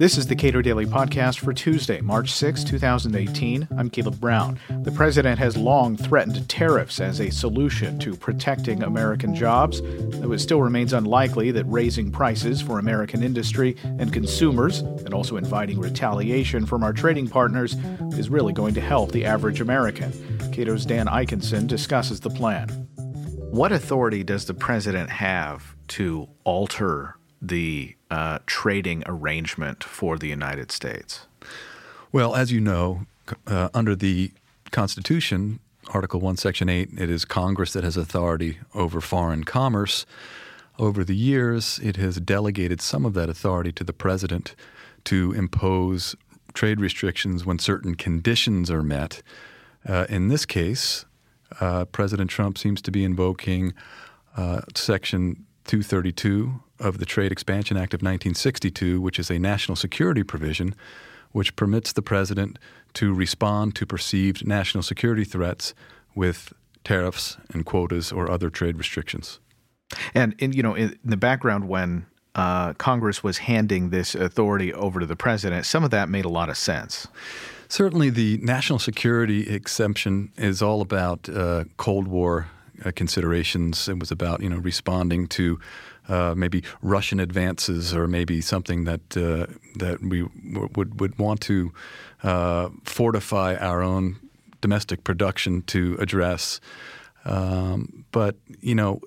This is the Cato Daily Podcast for Tuesday, March 6, 2018. I'm Caleb Brown. The president has long threatened tariffs as a solution to protecting American jobs, though it still remains unlikely that raising prices for American industry and consumers, and also inviting retaliation from our trading partners, is really going to help the average American. Cato's Dan Ikenson discusses the plan. What authority does the president have to alter the uh, trading arrangement for the United States? Well, as you know, uh, under the Constitution, Article 1, Section 8, it is Congress that has authority over foreign commerce. Over the years, it has delegated some of that authority to the president to impose trade restrictions when certain conditions are met. Uh, in this case, uh, President Trump seems to be invoking uh, Section 232 of the Trade Expansion Act of 1962, which is a national security provision which permits the president to respond to perceived national security threats with tariffs and quotas or other trade restrictions. And, in, you know, in the background when uh, Congress was handing this authority over to the president, some of that made a lot of sense. Certainly, the national security exemption is all about uh, Cold War uh, considerations. It was about you know responding to uh, maybe Russian advances or maybe something that uh, that we w- would would want to uh, fortify our own domestic production to address. Um, but you know.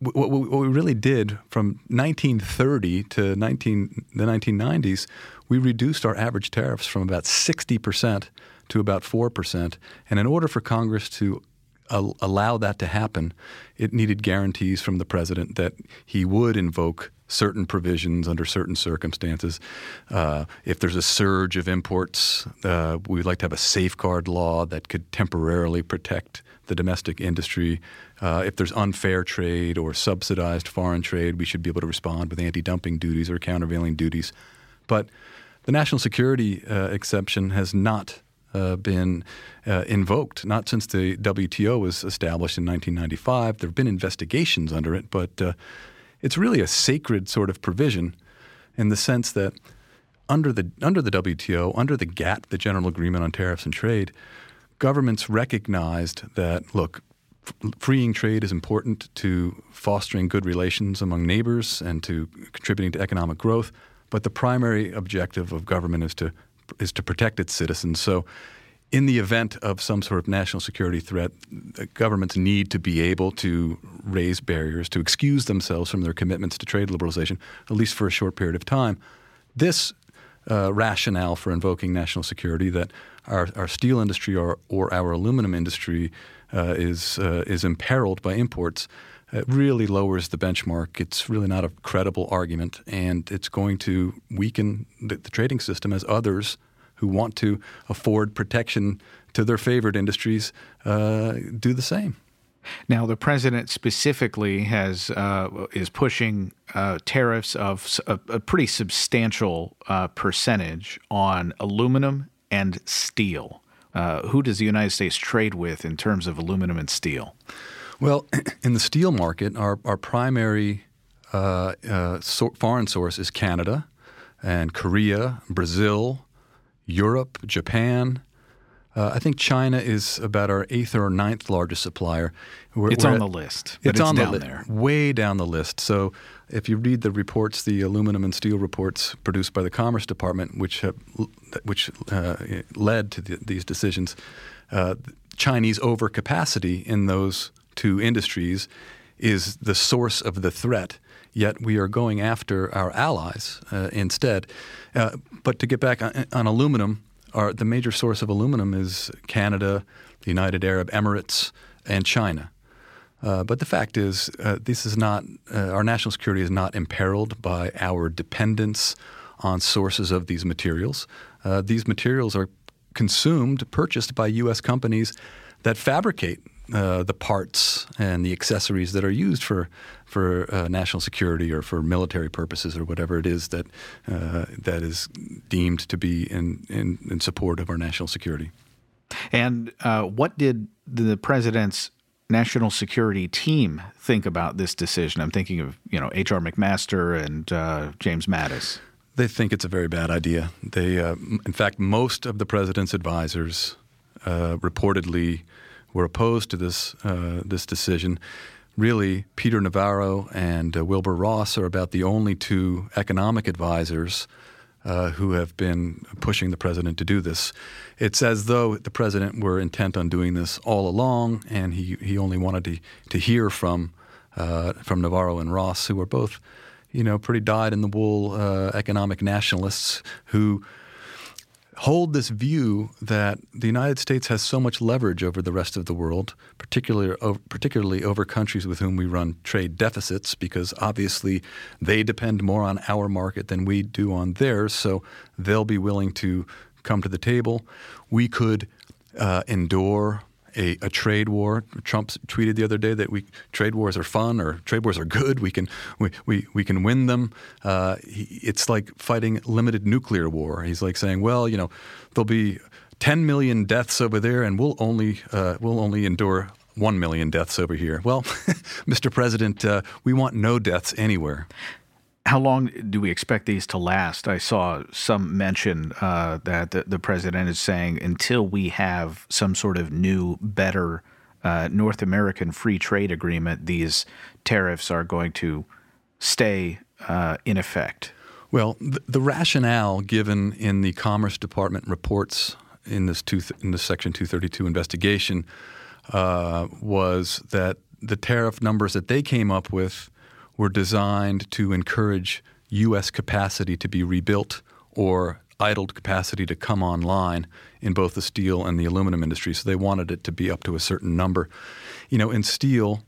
What, we really did from 1930 to 19, the 1990s, we reduced our average tariffs from about 60 percent to about 4%. And in order for Congress to allow that to happen, it needed guarantees from the president that he would invoke certain provisions under certain circumstances. Uh, if there's a surge of imports, uh, we'd like to have a safeguard law that could temporarily protect the domestic industry. Uh, if there's unfair trade or subsidized foreign trade, we should be able to respond with anti dumping duties or countervailing duties. But the national security uh, exception has not uh, been uh, invoked, not since the WTO was established in 1995. There have been investigations under it, but uh, it's really a sacred sort of provision in the sense that under the, under the WTO, under the GATT, the General Agreement on Tariffs and Trade, governments recognized that, look, freeing trade is important to fostering good relations among neighbors and to contributing to economic growth. But the primary objective of government is to is to protect its citizens. So, in the event of some sort of national security threat, governments need to be able to raise barriers to excuse themselves from their commitments to trade liberalization, at least for a short period of time. This uh, rationale for invoking national security that our, our steel industry or, or our aluminum industry uh, is uh, is imperiled by imports it really lowers the benchmark. It's really not a credible argument, and it's going to weaken the, the trading system as others who want to afford protection to their favored industries uh, do the same. Now, the president specifically has uh, is pushing uh, tariffs of a, a pretty substantial uh, percentage on aluminum and steel. Uh, who does the United States trade with in terms of aluminum and steel? Well, in the steel market, our, our primary uh, uh, so foreign source is Canada and Korea, Brazil, Europe, Japan. Uh, I think China is about our eighth or ninth largest supplier. We're, it's we're on at, the list. It's, it's, on the li- there, way down the list. So if you read the reports, the aluminum and steel reports produced by the Commerce Department, which have, which uh, led to the, these decisions, uh, Chinese overcapacity in those two industries is the source of the threat. Yet we are going after our allies uh, instead. Uh, but to get back on, on aluminum, our, the major source of aluminum is Canada, the United Arab Emirates, and China. Uh, but the fact is, uh, this is not uh, our national security is not imperiled by our dependence on sources of these materials. Uh, these materials are consumed, purchased by U.S. companies that fabricate uh, the parts and the accessories that are used for for uh, national security or for military purposes or whatever it is that uh, that is deemed to be in, in, in support of our national security. And uh, what did the president's national security team think about this decision? I'm thinking of you know H.R. McMaster and uh, James Mattis. They think it's a very bad idea. They, uh, in fact, most of the president's advisors uh, reportedly were opposed to this uh, this decision. Really, Peter Navarro and uh, Wilbur Ross are about the only two economic advisors uh, who have been pushing the president to do this. It's as though the president were intent on doing this all along, and he, he only wanted to, to hear from uh, from Navarro and Ross, who were both, you know, pretty dyed in the wool uh, economic nationalists who hold this view that the United States has so much leverage over the rest of the world, particularly particularly over countries with whom we run trade deficits, because obviously they depend more on our market than we do on theirs. So they'll be willing to come to the table. We could uh, endure a, a, trade war. Trump tweeted the other day that we trade wars are fun or trade wars are good. We can we, we, we can win them. Uh, he, it's like fighting limited nuclear war. He's like saying, well, you know, there'll be 10 million deaths over there, and we'll only uh, we'll only endure 1 million deaths over here. Well, Mr. President, uh, we want no deaths anywhere. How long do we expect these to last? I saw some mention uh, that the, the, president is saying until we have some sort of new, better uh, North American free trade agreement, these tariffs are going to stay uh, in effect. Well, the, the, rationale given in the Commerce Department reports in this, two, in this Section 232 investigation uh, was that the tariff numbers that they came up with were designed to encourage U.S. capacity to be rebuilt or idled capacity to come online in both the steel and the aluminum industry. So they wanted it to be up to a certain number. You know, in steel,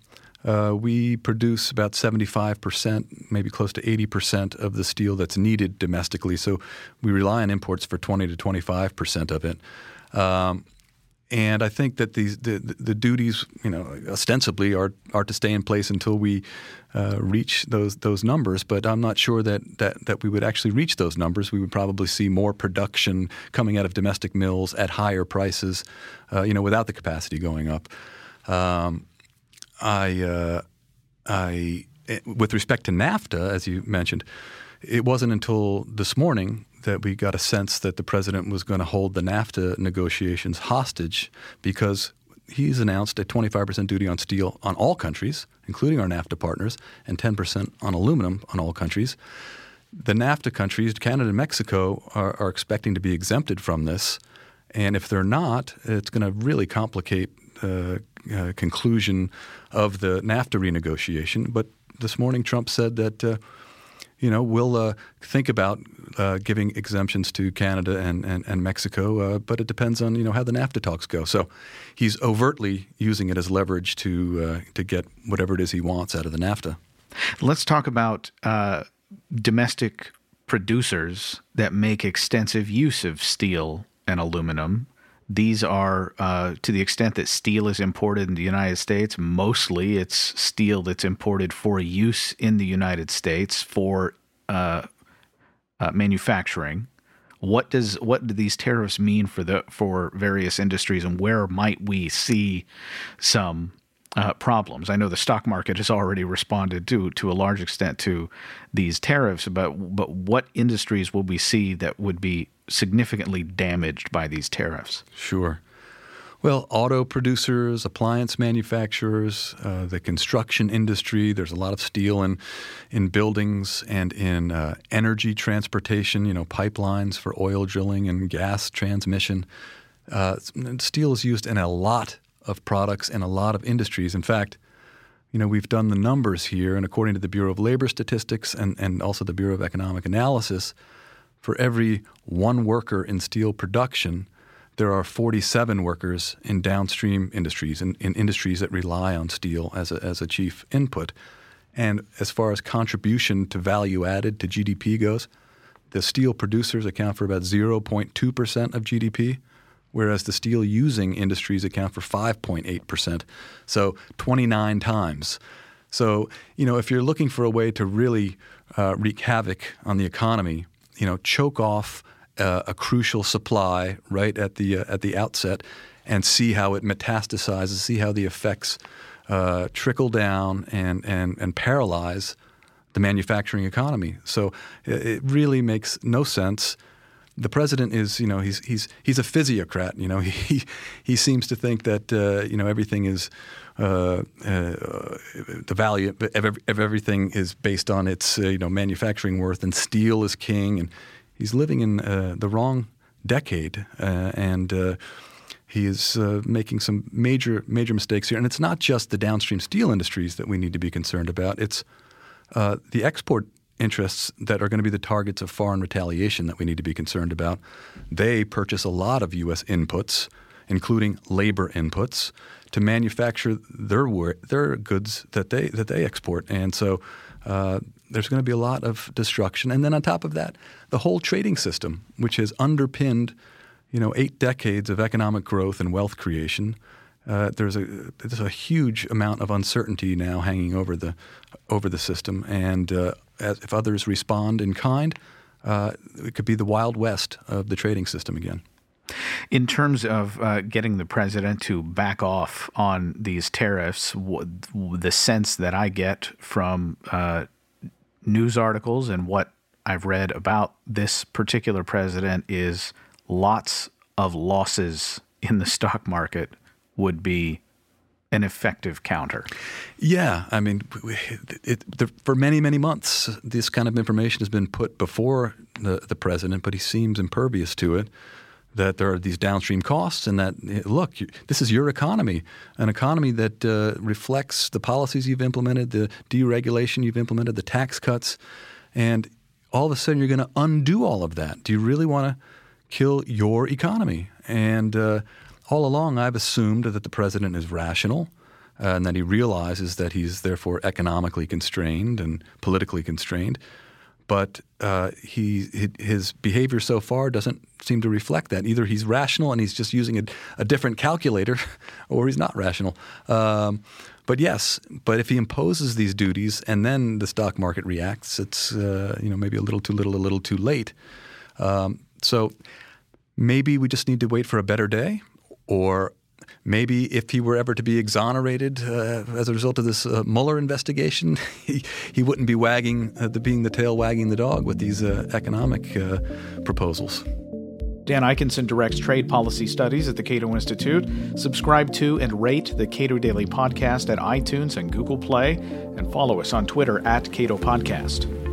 uh, we produce about 75%, maybe close to 80% of the steel that's needed domestically. So we rely on imports for 20 to 25% of it. Um, and I think that these the, the duties, you know, ostensibly are are to stay in place until we uh, reach those those numbers. But I'm not sure that, that that we would actually reach those numbers. We would probably see more production coming out of domestic mills at higher prices, uh, you know, without the capacity going up. Um, I uh, I eh, with respect to NAFTA, as you mentioned, it wasn't until this morning that we got a sense that the president was going to hold the NAFTA negotiations hostage because he's announced a 25% duty on steel on all countries, including our NAFTA partners, and 10% on aluminum on all countries. The NAFTA countries, Canada and Mexico, are, are expecting to be exempted from this. And if they're not, it's going to really complicate the uh, uh, conclusion of the NAFTA renegotiation. But this morning, Trump said that uh, you know, we'll uh, think about uh, giving exemptions to Canada and, and, and Mexico, uh, but it depends on, you know, how the NAFTA talks go. So he's overtly using it as leverage to, uh, to get whatever it is he wants out of the NAFTA. Let's talk about uh, domestic producers that make extensive use of steel and aluminum these are, uh, to the extent that steel is imported in the United States, mostly it's steel that's imported for use in the United States for uh, uh, manufacturing. What does what do these tariffs mean for the for various industries, and where might we see some uh, problems. I know the stock market has already responded to to a large extent to these tariffs, but but what industries will we see that would be significantly damaged by these tariffs? Sure. Well, auto producers, appliance manufacturers, uh, the construction industry. There's a lot of steel in in buildings and in uh, energy transportation. You know, pipelines for oil drilling and gas transmission. Uh, steel is used in a lot of products in a lot of industries. In fact, you know, we've done the numbers here, and according to the Bureau of Labor Statistics and, and also the Bureau of Economic Analysis, for every one worker in steel production, there are 47 workers in downstream industries, in, in industries that rely on steel as a, as a chief input. And as far as contribution to value added to GDP goes, the steel producers account for about 0.2% of GDP whereas the steel using industries account for 5.8%. So 29 times. So, you know, if you're looking for a way to really uh, wreak havoc on the economy, you know, choke off uh, a crucial supply right at the uh, at the outset, and see how it metastasizes, see how the effects uh, trickle down and, and, and paralyze the manufacturing economy. So it really makes no sense. The president is, you know, he's he's he's a physiocrat. You know, he he seems to think that uh, you know everything is uh, uh, the value of, everything is based on its uh, you know manufacturing worth, and steel is king. And he's living in uh, the wrong decade, uh, and he is uh, making some major major mistakes here. And it's not just the downstream steel industries that we need to be concerned about. It's uh, the export interests that are going to be the targets of foreign retaliation that we need to be concerned about. They purchase a lot of U.S. inputs, including labor inputs, to manufacture their their goods that they that they export. And so. Uh, there's going to be a lot of destruction. And then on top of that, the whole trading system, which has underpinned you know, eight decades of economic growth and wealth creation. Uh, there's a there's a huge amount of uncertainty now hanging over the over the system, and uh, as, if others respond in kind, uh, it could be the wild west of the trading system again. In terms of uh, getting the president to back off on these tariffs, w- the sense that I get from uh, news articles and what I've read about this particular president is lots of losses in the stock market would be an effective counter. Yeah, I mean, it, it, the, for many, many months, this kind of information has been put before the, the president, but he seems impervious to it. That there are these downstream costs, and that look, this is your economy, an economy that uh, reflects the policies you've implemented, the deregulation you've implemented, the tax cuts, and all of a sudden you're going to undo all of that. Do you really want to? kill your economy. And uh, all along, I've assumed that the president is rational uh, and that he realizes that he's therefore economically constrained and politically constrained. But uh, he, his behavior so far doesn't seem to reflect that. Either he's rational and he's just using a, a different calculator, or he's not rational. Um, but yes, but if he imposes these duties and then the stock market reacts, it's uh, you know maybe a little too little, a little too late. Um, so maybe we just need to wait for a better day, or maybe if he were ever to be exonerated uh, as a result of this uh, Mueller investigation, he, he wouldn't be wagging uh, the being the tail wagging the dog with these uh, economic uh, proposals. Dan Ikenson directs trade policy studies at the Cato Institute. Subscribe to and rate the Cato Daily Podcast at iTunes and Google Play, and follow us on Twitter at Cato Podcast.